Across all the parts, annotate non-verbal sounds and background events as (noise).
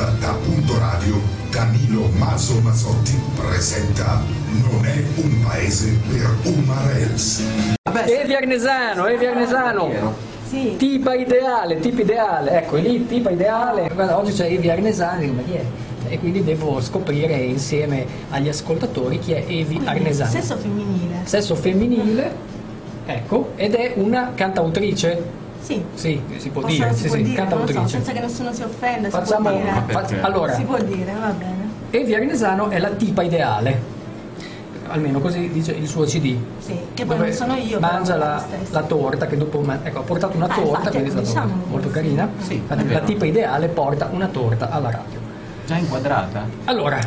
diretta da Punto Radio, Danilo Maso Masotti presenta Non è un paese per Umarels. Evi Arnesano, Evi Arnesano. Sì. Tipa ideale, tipa ideale, ecco lì, tipa ideale. Guarda, oggi c'è Evi Arnesano, dico, ma chi è? E quindi devo scoprire insieme agli ascoltatori chi è Evi Arnesano. Sesso femminile. Sesso femminile, ecco, ed è una cantautrice. Sì. Sì, si può Posso- dire, si sì, può sì, dire, non lo so, cantautrice. senza che nessuno si offenda, Facciamo, si può dire. fa- allora, Si può dire, va bene. Evi Arnesano è la tipa ideale. Almeno così dice il suo CD. Sì, che poi non sono io. mangia la, la torta che dopo ecco, ha portato una Ah, torta infatti, quindi è stata diciamolo. molto carina Sì, la, la tipa ideale porta una torta alla radio Già inquadrata? allora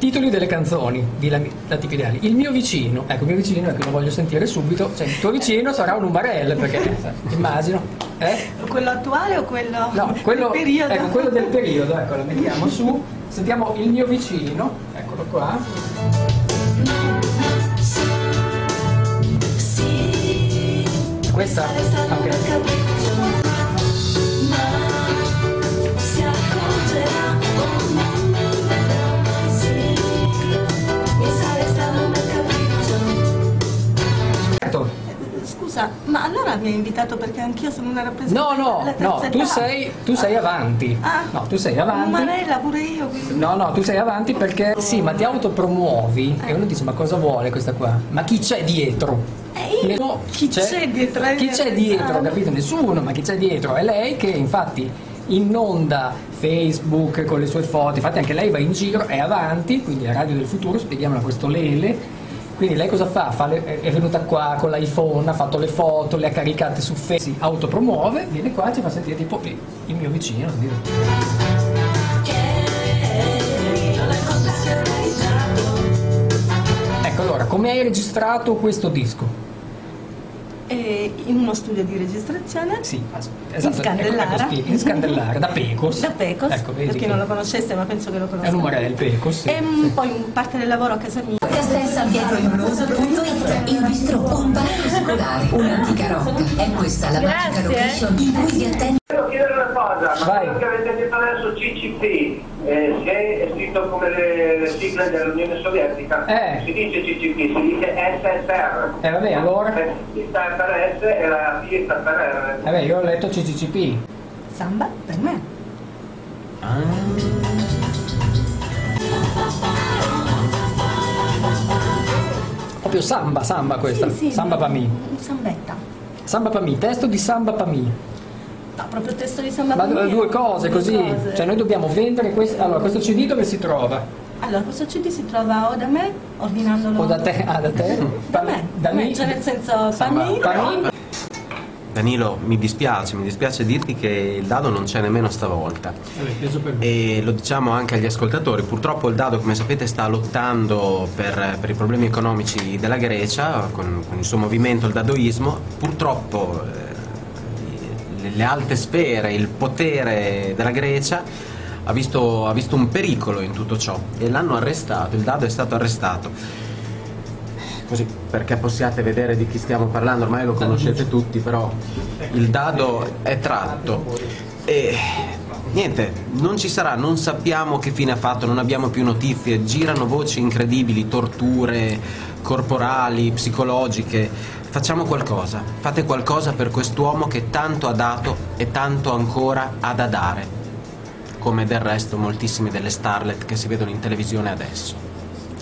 titoli delle canzoni di la, la tipa ideale il mio vicino ecco il mio vicino ecco, lo voglio sentire subito cioè, il tuo vicino sarà un umarell perché (laughs) immagino eh? Quello attuale o quello no quello, del (laughs) periodo? ecco, quello del periodo ecco lo mettiamo su. Sentiamo il mio vicino eccolo qua. Questa? Anche mi hai invitato perché anch'io sono una No, rappresentante no, no, terza tu sei, tu sei avanti. Ah. No, tu sei avanti. Umarella pure io, quindi. No, no, tu sei avanti perché sì, ma ti autopromuovi e uno dice ma cosa vuole questa qua? Ma chi c'è dietro? Eh, io- chi c'è dietro? Chi c'è dietro? Ah. Capito? Nessuno, ma chi c'è dietro? È lei che infatti inonda Facebook con le sue foto, infatti anche lei va in giro, è avanti, quindi è Radio del Futuro, spieghiamola questo Lele. Quindi lei cosa fa? Fa le- è venuta qua con l'iPhone, ha fatto le foto, le ha caricate su Facebook, si autopromuove, viene qua e ci fa sentire tipo eh, il mio vicino. dire. Ecco allora, come hai registrato questo disco? Eh, in uno studio di registrazione. Sì, esatto, In Scandellara. ecco, ecco, in Scandellare, da Pecos. Da Pecos, Ecco, per chi non lo conoscesse, ma penso che lo È conosca. un numero del Pecos, sì. E mm, poi in parte del lavoro a casa mia. Castellsalvietroimblues.it Il bistro un bar muscolare, un'antica rocca. È questa la magica location in cui vi attende chiedere una cosa, ma Vai. quello che avete detto adesso CCP, eh, se è scritto come le, le sigle dell'Unione Sovietica, Eh. si dice CCP, si dice SSR. Eh vabbè, allora? La C sta per S e la P sta per R. Vabbè, io ho letto CCCP. Samba per me. Proprio samba, samba questa. Sì, sì, samba no, pa mi. Sambetta. Samba pa mi, testo di samba pa mi. No, proprio il testo di Samba Ma per me. due cose Due così. cose. Cioè noi dobbiamo vendere questo. Allora, questo CD dove si trova? Allora, questo CD si trova o da me, ordinandolo... O da te? Ah, da te? (laughs) Da me, Da me? cioè nel senso, fammi... Pa mi? Danilo, mi dispiace, mi dispiace dirti che il dado non c'è nemmeno stavolta. Me. E lo diciamo anche agli ascoltatori, purtroppo il dado, come sapete, sta lottando per, per i problemi economici della Grecia, con, con il suo movimento, il dadoismo. Purtroppo eh, le, alte sfere, il potere della Grecia ha visto, ha visto un pericolo in tutto ciò e l'hanno arrestato, il dado è stato arrestato. Così, perché possiate vedere di chi stiamo parlando, ormai lo conoscete tutti, però il dado è tratto. E niente, non ci sarà, non sappiamo che fine ha fatto, non abbiamo più notizie, girano voci incredibili, torture corporali, psicologiche. Facciamo qualcosa, fate qualcosa per quest'uomo che tanto ha dato e tanto ancora ha da dare, come del resto moltissime delle starlet che si vedono in televisione adesso.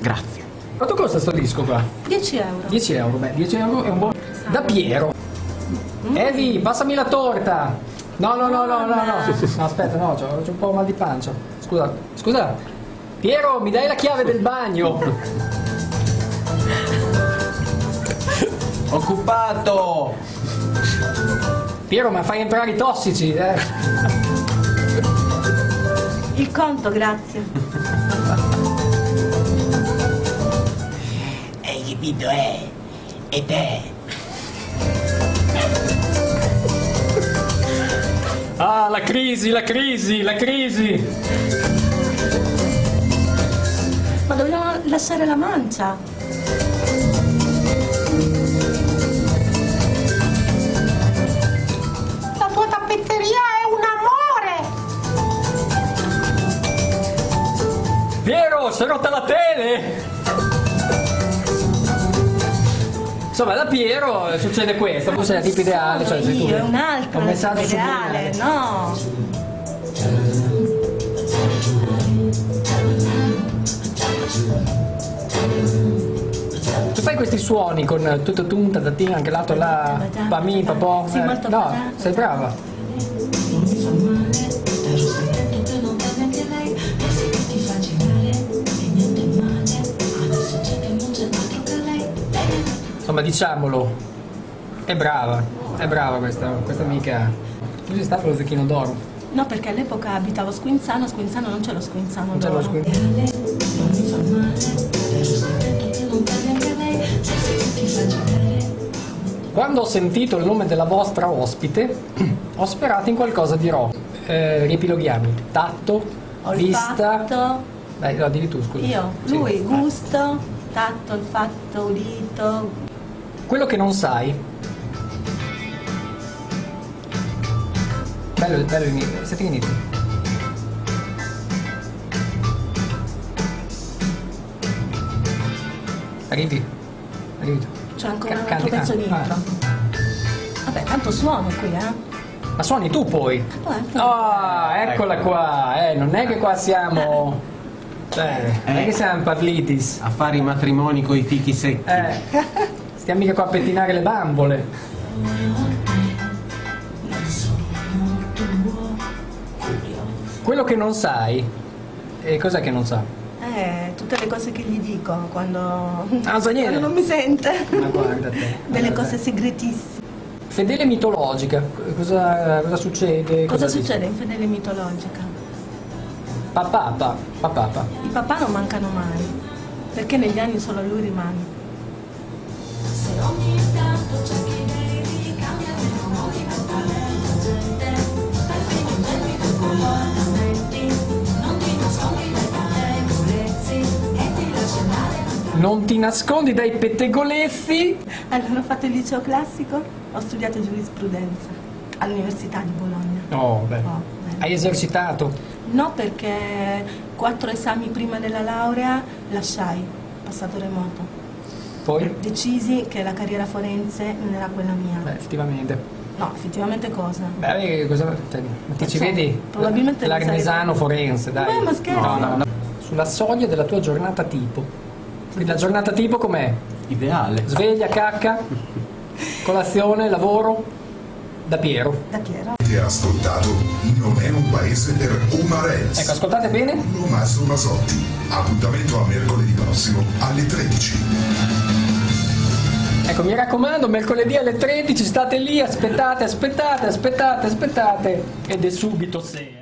Grazie. Quanto costa sto disco qua? 10 euro. 10 euro, beh, 10 euro è un buon... Da Piero. Evi, passami la torta. No, no, no, no, no, no. No, aspetta, no, c'ho un po' mal di pancia. Scusa, scusa. Piero, mi dai la chiave del bagno? (laughs) Occupato! Piero, ma fai entrare i tossici, eh? Il conto, grazie. Hai capito, eh? Ed è. Ah, la crisi, la crisi, la crisi. Ma dobbiamo lasciare la mancia. Insomma, da Piero succede questo, tu sei la tipa ideale, cioè sei tu. è un altro, un messaggio ideale, no. Tu fai questi suoni con tutto tunta, tatina, anche l'altro là, pami, papò. Sì, eh, molto no, sei brava. Insomma, diciamolo, è brava, è brava questa, questa amica. Tu sei stato lo zecchino d'oro. No, perché all'epoca abitavo a Squinzano, a Squinzano non c'è lo Squinzano Non c'è lo d'oro. squin- Quando ho sentito il nome della vostra ospite, ho sperato in qualcosa di rock. Eh, riepiloghiamo. Tatto, vista. Dai, no, dimmi tu, scusa. io, Sì. lui, gusto, tatto, olfatto, udito, Quello che non sai. Bello, bello l'inizio. Siete che inizio. Arrivi. Arrivi c'è ancora Ca- un altro pezzo di intro. Vabbè, tanto suono qui, eh. Ma suoni tu poi. Ah, eccola qua. Eh, non è che qua siamo. Cioè, non è che siamo Pavlitis. A fare i matrimoni coi fichi secchi. Eh. (laughs) Stiamo mica qua a pettinare le bambole. Quello che non sai. E cos'è che non sa? Eh, tutte le cose che gli dico quando, niente. quando non mi sente. Ma guarda te. (laughs) Delle guarda cose te. segretissime. Fedele mitologica. Cosa, cosa succede? Cosa dici? succede in fedele mitologica? Papà, papà. I papà non mancano mai, perché negli anni solo lui rimane. Non ti nascondi dai pettegolezzi. Allora ho fatto il liceo classico, ho studiato giurisprudenza all'Università di Bologna. Oh, beh. Oh, beh. Hai esercitato. No, perché quattro esami prima della laurea lasciai, passato remoto. Poi? Decisi che la carriera forense non era quella mia. Beh, effettivamente. No, effettivamente cosa? Beh, eh, cosa, cioè, ma ti ci So, vedi? probabilmente sai. forense, dai. Beh, ma scherzi. No, no, no. Sulla soglia della tua giornata tipo. Quindi la giornata tipo com'è? Ideale. Sveglia, cacca, colazione, lavoro, da Piero. Da Piero. Che ha ascoltato non è un paese per umarells. Ecco, ascoltate bene. Tommaso Masotti. Appuntamento a mercoledì prossimo alle 13. Ecco, mi raccomando, mercoledì alle 13 state lì, aspettate, aspettate, aspettate, aspettate ed è subito sera.